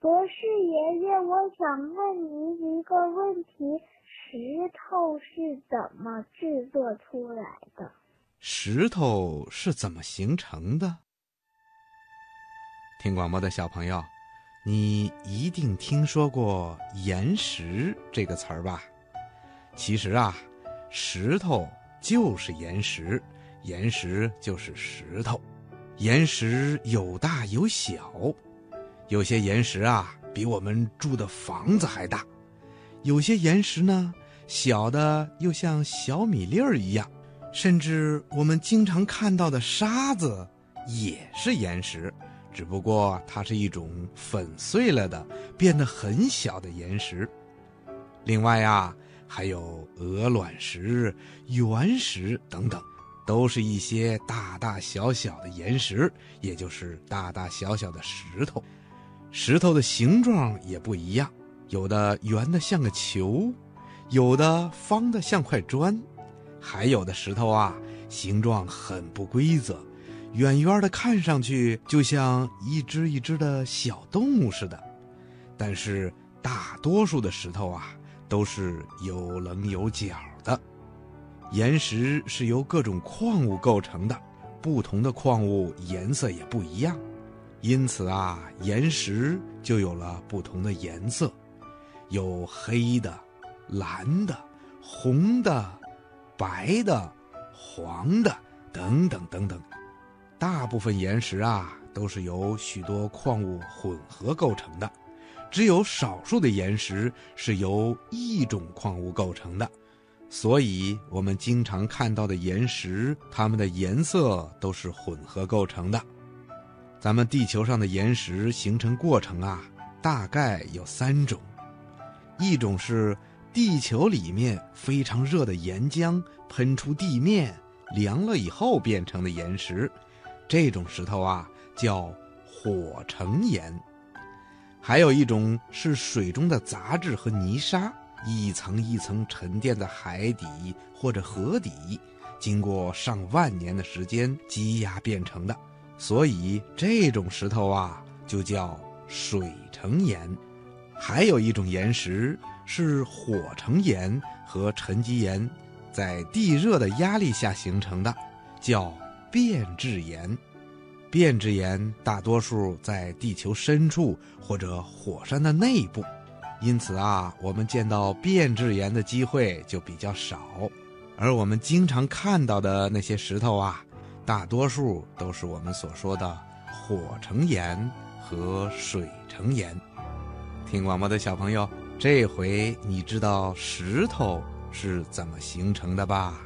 博士爷爷，我想问您一个问题：石头是怎么制作出来的？石头是怎么形成的？听广播的小朋友，你一定听说过“岩石”这个词儿吧？其实啊，石头就是岩石，岩石就是石头。岩石有大有小，有些岩石啊比我们住的房子还大，有些岩石呢小的又像小米粒儿一样，甚至我们经常看到的沙子也是岩石，只不过它是一种粉碎了的、变得很小的岩石。另外呀，还有鹅卵石、原石等等。都是一些大大小小的岩石，也就是大大小小的石头。石头的形状也不一样，有的圆的像个球，有的方的像块砖，还有的石头啊，形状很不规则，远远的看上去就像一只一只的小动物似的。但是大多数的石头啊，都是有棱有角的。岩石是由各种矿物构成的，不同的矿物颜色也不一样，因此啊，岩石就有了不同的颜色，有黑的、蓝的、红的、白的、黄的等等等等。大部分岩石啊都是由许多矿物混合构成的，只有少数的岩石是由一种矿物构成的。所以，我们经常看到的岩石，它们的颜色都是混合构成的。咱们地球上的岩石形成过程啊，大概有三种：一种是地球里面非常热的岩浆喷出地面，凉了以后变成的岩石，这种石头啊叫火成岩；还有一种是水中的杂质和泥沙。一层一层沉淀在海底或者河底，经过上万年的时间积压变成的，所以这种石头啊就叫水成岩。还有一种岩石是火成岩和沉积岩在地热的压力下形成的，叫变质岩。变质岩大多数在地球深处或者火山的内部。因此啊，我们见到变质岩的机会就比较少，而我们经常看到的那些石头啊，大多数都是我们所说的火成岩和水成岩。听广播的小朋友，这回你知道石头是怎么形成的吧？